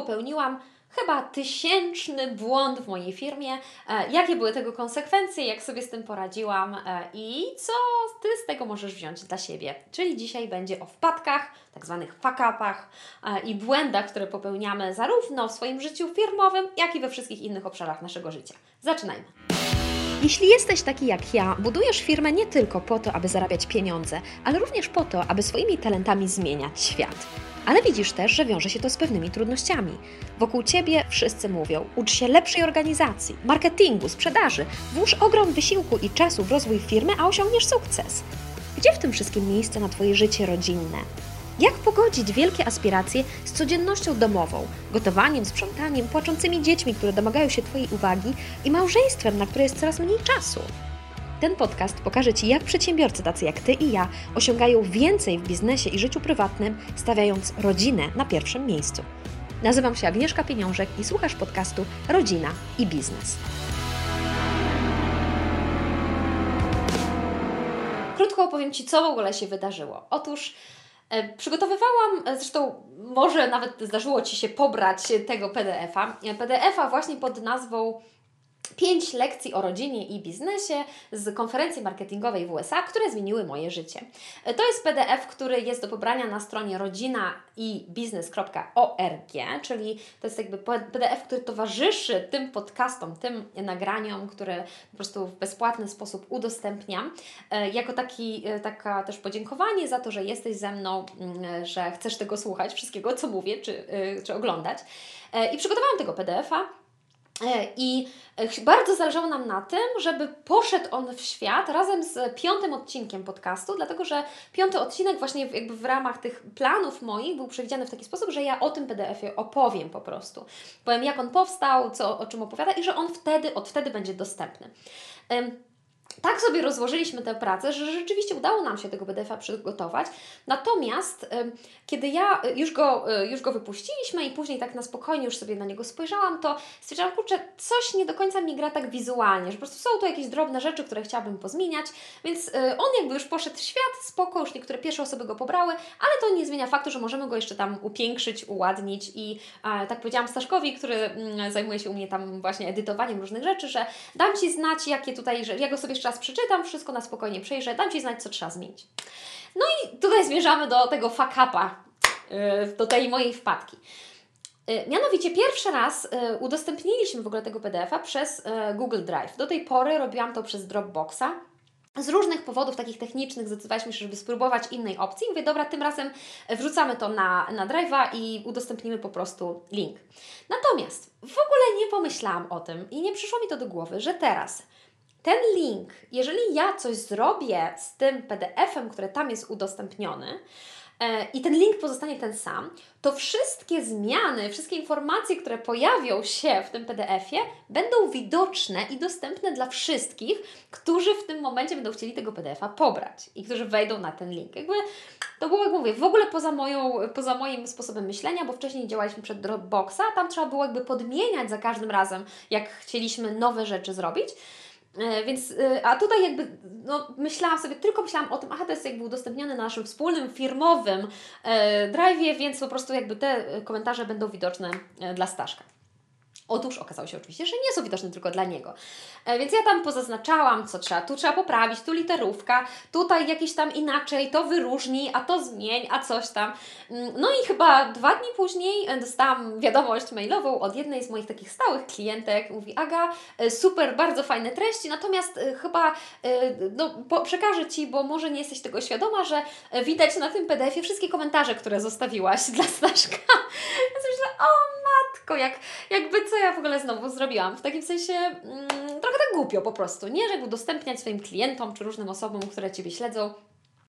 popełniłam chyba tysięczny błąd w mojej firmie, e, jakie były tego konsekwencje, jak sobie z tym poradziłam e, i co Ty z tego możesz wziąć dla siebie. Czyli dzisiaj będzie o wpadkach, tak zwanych fuck-upach e, i błędach, które popełniamy zarówno w swoim życiu firmowym, jak i we wszystkich innych obszarach naszego życia. Zaczynajmy. Jeśli jesteś taki jak ja, budujesz firmę nie tylko po to, aby zarabiać pieniądze, ale również po to, aby swoimi talentami zmieniać świat. Ale widzisz też, że wiąże się to z pewnymi trudnościami. Wokół ciebie wszyscy mówią: ucz się lepszej organizacji, marketingu, sprzedaży, włóż ogrom wysiłku i czasu w rozwój firmy, a osiągniesz sukces. Gdzie w tym wszystkim miejsce na Twoje życie rodzinne? Jak pogodzić wielkie aspiracje z codziennością domową, gotowaniem, sprzątaniem, płaczącymi dziećmi, które domagają się Twojej uwagi i małżeństwem, na które jest coraz mniej czasu? Ten podcast pokaże Ci, jak przedsiębiorcy tacy jak Ty i ja osiągają więcej w biznesie i życiu prywatnym, stawiając rodzinę na pierwszym miejscu. Nazywam się Agnieszka Pieniążek i słuchasz podcastu Rodzina i Biznes. Krótko opowiem Ci, co w ogóle się wydarzyło. Otóż Przygotowywałam, e, zresztą może nawet zdarzyło Ci się pobrać tego PDF-a. E, PDF-a właśnie pod nazwą pięć lekcji o rodzinie i biznesie z konferencji marketingowej w USA, które zmieniły moje życie. To jest PDF, który jest do pobrania na stronie rodzina i biznes.org, czyli to jest jakby PDF, który towarzyszy tym podcastom, tym nagraniom, które po prostu w bezpłatny sposób udostępniam, e, jako taki, e, taka też podziękowanie za to, że jesteś ze mną, mm, że chcesz tego słuchać, wszystkiego, co mówię, czy, e, czy oglądać. I przygotowałam tego PDF-a E, I e, bardzo zależało nam na tym, żeby poszedł on w świat razem z piątym odcinkiem podcastu, dlatego że piąty odcinek właśnie jakby w ramach tych planów moich był przewidziany w taki sposób, że ja o tym PDF-ie opowiem po prostu. Powiem jak on powstał, co, o czym opowiada i że on wtedy, od wtedy będzie dostępny tak sobie rozłożyliśmy tę pracę, że rzeczywiście udało nam się tego PDF-a przygotować. Natomiast kiedy ja y, już go, y, już go wypuściliśmy i później tak na spokojnie już sobie na niego spojrzałam, to stwierdziłam, kurczę, coś nie do końca mi gra tak wizualnie, że po prostu są tu jakieś drobne rzeczy, które chciałabym pozmieniać, więc y, on jakby już poszedł w świat, spoko, już niektóre pierwsze osoby go pobrały, ale to nie zmienia faktu, że możemy go jeszcze tam upiększyć, uładnić i tak powiedziałam Staszkowi, który mm, zajmuje się u mnie tam właśnie edytowaniem różnych rzeczy, że dam Ci znać, jakie tutaj, że ja go sobie jeszcze raz przeczytam, wszystko na spokojnie przejrzę, dam Ci znać, co trzeba zmienić. No i tutaj zmierzamy do tego fuck upa, yy, do tej mojej wpadki. Yy, mianowicie pierwszy raz yy, udostępniliśmy w ogóle tego PDF-a przez Google Drive. Do tej pory robiłam to przez Dropboxa. Z różnych powodów takich technicznych zdecydowaliśmy się, żeby spróbować innej opcji. Mówię, dobra, tym razem wrzucamy to na, na Drive'a i udostępnimy po prostu link. Natomiast w ogóle nie pomyślałam o tym i nie przyszło mi to do głowy, że teraz ten link, jeżeli ja coś zrobię z tym PDF-em, który tam jest udostępniony, e, i ten link pozostanie ten sam, to wszystkie zmiany, wszystkie informacje, które pojawią się w tym PDF-ie, będą widoczne i dostępne dla wszystkich, którzy w tym momencie będą chcieli tego PDF-a pobrać i którzy wejdą na ten link. Jakby to było, jak mówię, w ogóle poza, moją, poza moim sposobem myślenia, bo wcześniej działaliśmy przed Dropboxa, tam trzeba było jakby podmieniać za każdym razem, jak chcieliśmy nowe rzeczy zrobić. E, więc, e, a tutaj jakby, no, myślałam sobie, tylko myślałam o tym, aha, to jest jakby udostępnione na naszym wspólnym, firmowym e, drive'ie, więc po prostu jakby te komentarze będą widoczne e, dla Staszka. Otóż okazało się oczywiście, że nie są widoczne tylko dla niego. E, więc ja tam pozaznaczałam, co trzeba. Tu trzeba poprawić, tu literówka, tutaj jakieś tam inaczej, to wyróżnij, a to zmień, a coś tam. Mm, no i chyba dwa dni później e, dostałam wiadomość mailową od jednej z moich takich stałych klientek. Mówi, Aga, e, super, bardzo fajne treści, natomiast chyba no, przekażę Ci, bo może nie jesteś tego świadoma, że widać na tym PDF-ie wszystkie komentarze, które zostawiłaś dla Staszka. Więc myślę, o matko, jak, jakby co ja w ogóle znowu zrobiłam? W takim sensie mm, trochę tak głupio po prostu, nie? Żeby udostępniać swoim klientom czy różnym osobom, które Ciebie śledzą,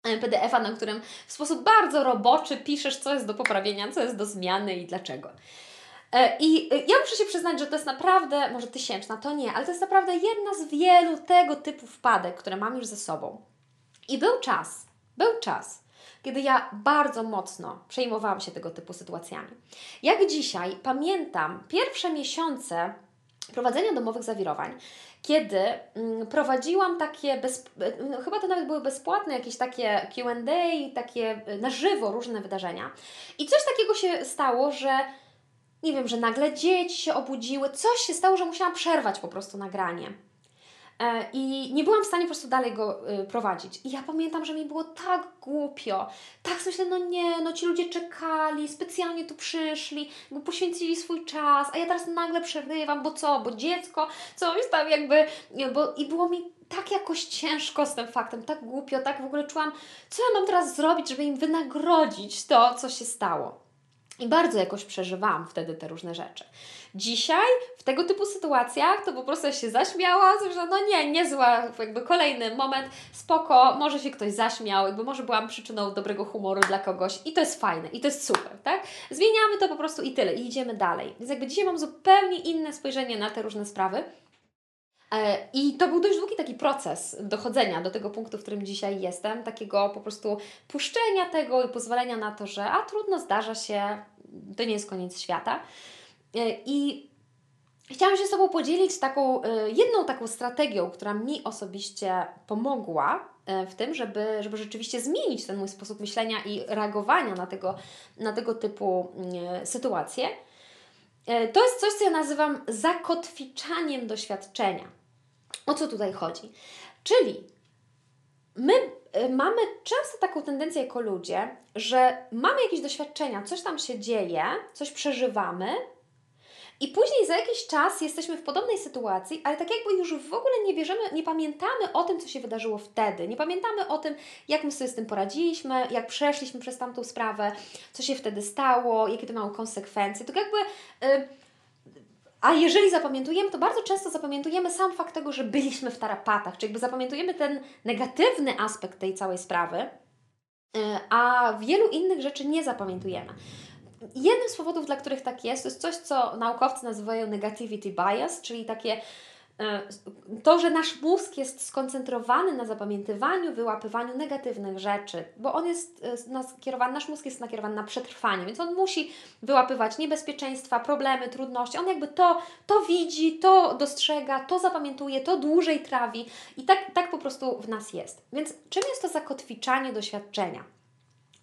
e, PDF-a, na którym w sposób bardzo roboczy piszesz, co jest do poprawienia, co jest do zmiany i dlaczego. E, I e, ja muszę się przyznać, że to jest naprawdę, może tysięczna, to nie, ale to jest naprawdę jedna z wielu tego typu wpadek, które mam już ze sobą. I był czas, był czas, kiedy ja bardzo mocno przejmowałam się tego typu sytuacjami. Jak dzisiaj pamiętam pierwsze miesiące prowadzenia domowych zawirowań, kiedy mm, prowadziłam takie, bez, no, chyba to nawet były bezpłatne jakieś takie Q&A, takie na żywo różne wydarzenia. I coś takiego się stało, że nie wiem, że nagle dzieci się obudziły, coś się stało, że musiałam przerwać po prostu nagranie. E, I nie byłam w stanie po prostu dalej go y, prowadzić. I ja pamiętam, że mi było tak głupio. Tak myślę, no nie, no ci ludzie czekali, specjalnie tu przyszli, poświęcili swój czas, a ja teraz nagle przerywam, bo co, bo dziecko, coś tam jakby, bo i było mi tak jakoś ciężko z tym faktem, tak głupio, tak w ogóle czułam, co ja mam teraz zrobić, żeby im wynagrodzić to, co się stało. I bardzo jakoś przeżywałam wtedy te różne rzeczy. Dzisiaj w tego typu sytuacjach to po prostu się zaśmiała, że no nie, niezła, jakby kolejny moment, spoko, może się ktoś zaśmiał, jakby może byłam przyczyną dobrego humoru dla kogoś i to jest fajne, i to jest super, tak? Zmieniamy to po prostu i tyle, i idziemy dalej. Więc jakby dzisiaj mam zupełnie inne spojrzenie na te różne sprawy. E, I to był dość długi taki proces dochodzenia do tego punktu, w którym dzisiaj jestem, takiego po prostu puszczenia tego i pozwolenia na to, że a trudno, zdarza się, to nie jest koniec świata. E, I chciałam się z Tobą podzielić taką, e, jedną taką strategią, która mi osobiście pomogła w tym, żeby, żeby rzeczywiście zmienić ten mój sposób myślenia i reagowania na tego, na tego typu sytuacje. To jest coś, co ja nazywam zakotwiczaniem doświadczenia. O co tutaj chodzi? Czyli my mamy często taką tendencję jako ludzie, że mamy jakieś doświadczenia, coś tam się dzieje, coś przeżywamy, i później za jakiś czas jesteśmy w podobnej sytuacji, ale tak jakby już w ogóle nie bierzemy, nie pamiętamy o tym, co się wydarzyło wtedy. Nie pamiętamy o tym, jak my sobie z tym poradziliśmy, jak przeszliśmy przez tamtą sprawę, co się wtedy stało, jakie to miało konsekwencje. To jakby. Yy, a jeżeli zapamiętujemy, to bardzo często zapamiętujemy sam fakt tego, że byliśmy w tarapatach, czyli jakby zapamiętujemy ten negatywny aspekt tej całej sprawy, y, a wielu innych rzeczy nie zapamiętujemy. Jednym z powodów, dla których tak jest, to jest coś, co naukowcy nazywają negativity bias, czyli takie E, to, że nasz mózg jest skoncentrowany na zapamiętywaniu, wyłapywaniu negatywnych rzeczy, bo on jest e, nakierowany, nasz mózg jest nakierowany na przetrwanie, więc on musi wyłapywać niebezpieczeństwa, problemy, trudności. On jakby to, to widzi, to dostrzega, to zapamiętuje, to dłużej trawi i tak, tak po prostu w nas jest. Więc czym jest to zakotwiczanie doświadczenia?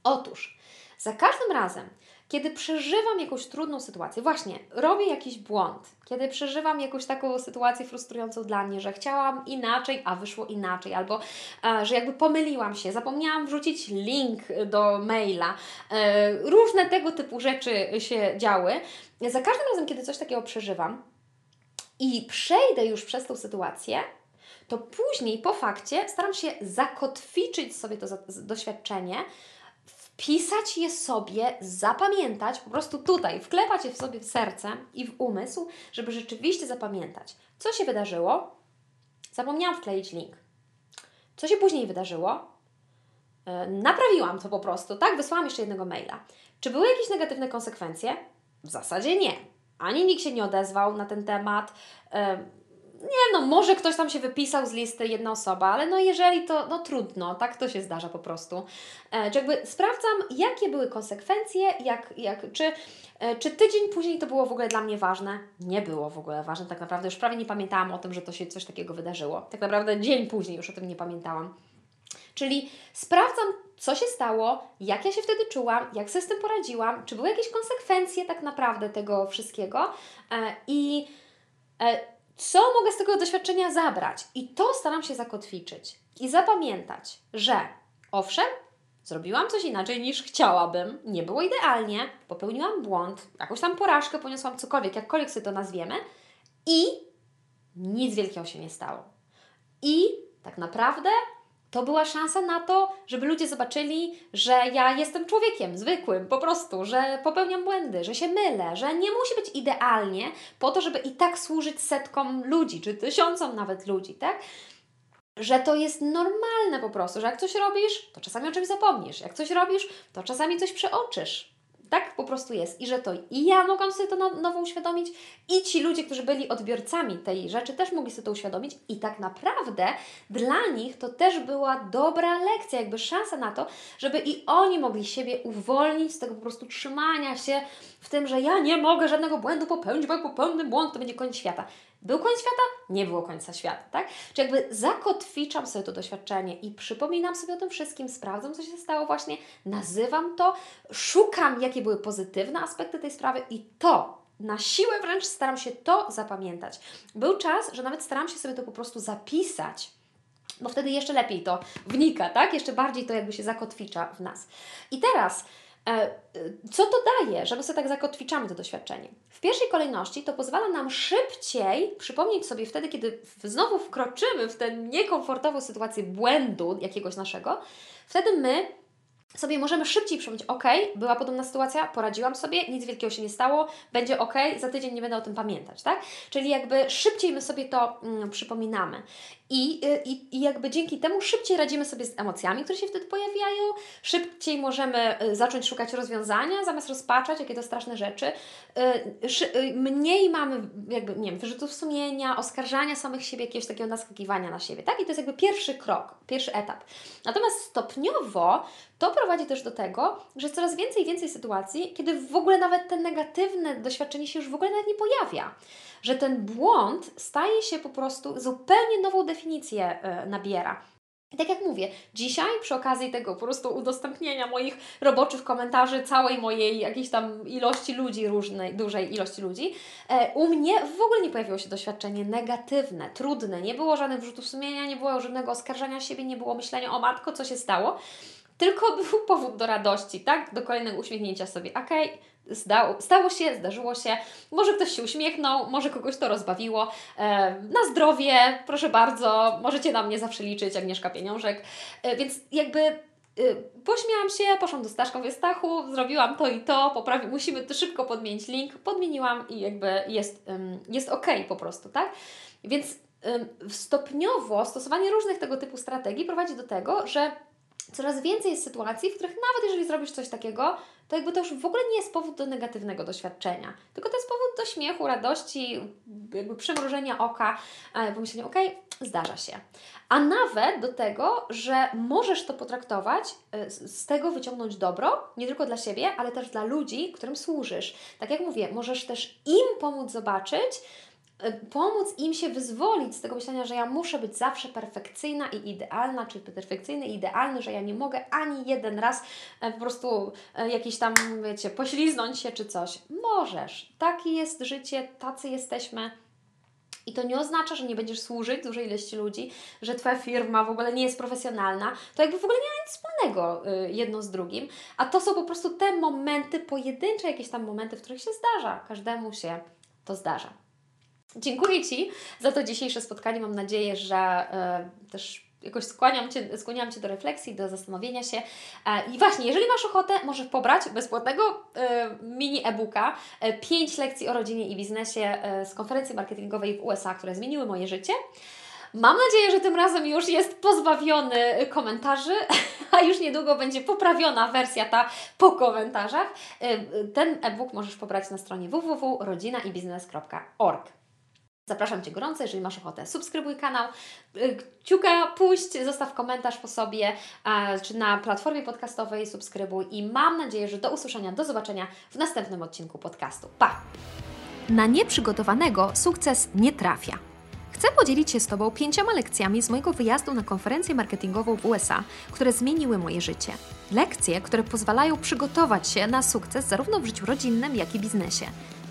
Otóż za każdym razem, kiedy przeżywam jakąś trudną sytuację, właśnie robię jakiś błąd, kiedy przeżywam jakąś taką sytuację frustrującą dla mnie, że chciałam inaczej, a wyszło inaczej, albo e, że jakby pomyliłam się, zapomniałam wrzucić link do maila, e, różne tego typu rzeczy się działy. Za każdym razem, kiedy coś takiego przeżywam i przejdę już przez tą sytuację, to później po fakcie staram się zakotwiczyć sobie to doświadczenie, wpisać je sobie, zapamiętać, po prostu tutaj, wklepać je w sobie w serce i w umysł, żeby rzeczywiście zapamiętać, co się wydarzyło. Zapomniałam wkleić link. Co się później wydarzyło? Yy, naprawiłam to po prostu, tak? Wysłałam jeszcze jednego maila. Czy były jakieś negatywne konsekwencje? W zasadzie nie. Ani nikt się nie odezwał na ten temat. Nie no, może ktoś tam się wypisał z listy, jedna osoba, ale no jeżeli to, no trudno, tak to się zdarza po prostu. E, czy jakby sprawdzam, jakie były konsekwencje, jak, jak, czy, e, czy tydzień później to było w ogóle dla mnie ważne? Nie było w ogóle ważne, tak naprawdę już prawie nie pamiętałam o tym, że to się coś takiego wydarzyło. Tak naprawdę dzień później już o tym nie pamiętałam. Czyli sprawdzam, co się stało, jak ja się wtedy czułam, jak sobie z tym poradziłam, czy były jakieś konsekwencje tak naprawdę tego wszystkiego e, i e, co mogę z tego doświadczenia zabrać? I to staram się zakotwiczyć i zapamiętać, że owszem, zrobiłam coś inaczej niż chciałabym, nie było idealnie, popełniłam błąd, jakąś tam porażkę poniosłam, cokolwiek, jakkolwiek sobie to nazwiemy i nic wielkiego się nie stało. I tak naprawdę to była szansa na to, żeby ludzie zobaczyli, że ja jestem człowiekiem zwykłym, po prostu, że popełniam błędy, że się mylę, że nie musi być idealnie po to, żeby i tak służyć setkom ludzi, czy tysiącom nawet ludzi, tak? Że to jest normalne po prostu, że jak coś robisz, to czasami o czymś zapomnisz. Jak coś robisz, to czasami coś przeoczysz. Tak po prostu jest. I że to i ja mogłam sobie to no, nowo uświadomić, i ci ludzie, którzy byli odbiorcami tej rzeczy, też mogli sobie to uświadomić. I tak naprawdę dla nich to też była dobra lekcja, jakby szansa na to, żeby i oni mogli siebie uwolnić z tego po prostu trzymania się w tym, że ja nie mogę żadnego błędu popełnić, bo jak popełnię błąd, to będzie koniec świata. Był koniec świata? Nie było końca świata, tak? Czy jakby zakotwiczam sobie to doświadczenie i przypominam sobie o tym wszystkim, sprawdzam, co się stało właśnie, nazywam to, szukam, jakie były pozytywne aspekty tej sprawy i to na siłę wręcz staram się to zapamiętać. Był czas, że nawet staram się sobie to po prostu zapisać bo wtedy jeszcze lepiej to wnika, tak? Jeszcze bardziej to jakby się zakotwicza w nas. I teraz, co to daje, że my sobie tak zakotwiczamy to doświadczenie? W pierwszej kolejności to pozwala nam szybciej przypomnieć sobie wtedy, kiedy znowu wkroczymy w tę niekomfortową sytuację błędu jakiegoś naszego, wtedy my sobie możemy szybciej przypomnieć, ok, była podobna sytuacja, poradziłam sobie, nic wielkiego się nie stało, będzie ok, za tydzień nie będę o tym pamiętać, tak? Czyli jakby szybciej my sobie to mm, przypominamy. I, y, i, I jakby dzięki temu szybciej radzimy sobie z emocjami, które się wtedy pojawiają, szybciej możemy y, zacząć szukać rozwiązania, zamiast rozpaczać, jakie to straszne rzeczy. Y, mniej mamy jakby, nie wiem, wyrzutów sumienia, oskarżania samych siebie, jakiegoś takiego naskakiwania na siebie, tak? I to jest jakby pierwszy krok, pierwszy etap. Natomiast stopniowo to prowadzi też do tego, że coraz więcej i więcej sytuacji, kiedy w ogóle nawet te negatywne doświadczenie się już w ogóle nawet nie pojawia że ten błąd staje się po prostu zupełnie nową definicję yy, nabiera. I tak jak mówię, dzisiaj przy okazji tego po prostu udostępnienia moich roboczych komentarzy, całej mojej jakiejś tam ilości ludzi, różnej, dużej ilości ludzi, e, u mnie w ogóle nie pojawiło się doświadczenie negatywne, trudne, nie było żadnych wrzutów sumienia, nie było żadnego oskarżania siebie, nie było myślenia o matko, co się stało, tylko był powód do radości, tak? Do kolejnego uśmiechnięcia sobie. Okej, okay, stało się, zdarzyło się, może ktoś się uśmiechnął, może kogoś to rozbawiło. E, na zdrowie, proszę bardzo, możecie na mnie zawsze liczyć, Agnieszka Pieniążek. E, więc jakby y, pośmiałam się, poszłam do Staszka, mówię, Stachu, zrobiłam to i to, poprawi, musimy to szybko podmienić link, podmieniłam i jakby jest, jest ok po prostu, tak? Więc stopniowo stosowanie różnych tego typu strategii prowadzi do tego, że coraz więcej jest sytuacji, w których nawet jeżeli zrobisz coś takiego, to jakby to już w ogóle nie jest powód do negatywnego doświadczenia, tylko to jest powód do śmiechu, radości, jakby przymrużenia oka, e, pomyślenia, okej, okay, zdarza się. A nawet do tego, że możesz to potraktować, e, z tego wyciągnąć dobro, nie tylko dla siebie, ale też dla ludzi, którym służysz. Tak jak mówię, możesz też im pomóc zobaczyć, pomóc im się wyzwolić z tego myślenia, że ja muszę być zawsze perfekcyjna i idealna, czy perfekcyjny i idealny, że ja nie mogę ani jeden raz e, po prostu e, jakiś tam, wiecie, pośliznąć się czy coś. Możesz. Takie jest życie, tacy jesteśmy. I to nie oznacza, że nie będziesz służyć dużej ilości ludzi, że Twoja firma w ogóle nie jest profesjonalna. To jakby w ogóle nie ma nic wspólnego y, jedno z drugim. A to są po prostu te momenty, pojedyncze jakieś tam momenty, w których się zdarza. Każdemu się to zdarza. Dziękuję Ci za to dzisiejsze spotkanie. Mam nadzieję, że e, też jakoś skłaniam cię, skłaniam Cię do refleksji, do zastanowienia się. E, I właśnie, jeżeli masz ochotę, możesz pobrać bezpłatnego e, mini e-booka, e, 5 lekcji o rodzinie i biznesie z konferencji marketingowej w USA, które zmieniły moje życie. Mam nadzieję, że tym razem już jest pozbawiony komentarzy, a już niedługo będzie poprawiona wersja ta po komentarzach. Ten e-book możesz pobrać na stronie www.rodzinaibiznes.org. Zapraszam Cię gorąco, jeżeli masz ochotę, subskrybuj kanał, y, kciuka puść, zostaw komentarz po sobie, czy na platformie podcastowej subskrybuj i mam nadzieję, że do usłyszenia, do zobaczenia w następnym odcinku podcastu. Pa! Na nieprzygotowanego sukces nie trafia. Chcę podzielić się z Tobą pięcioma lekcjami z mojego wyjazdu na konferencję marketingową w USA, które zmieniły moje życie. Lekcje, które pozwalają przygotować się na sukces zarówno w życiu rodzinnym, jak i biznesie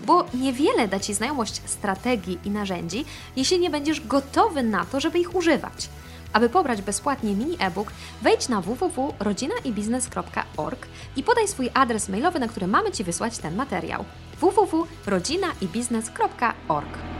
bo niewiele da Ci znajomość strategii i narzędzi, jeśli nie będziesz gotowy na to, żeby ich używać. Aby pobrać bezpłatnie mini e-book, wejdź na www.rodzinaibiznes.org i podaj swój adres mailowy, na który mamy Ci wysłać ten materiał. www.rodzinaibiznes.org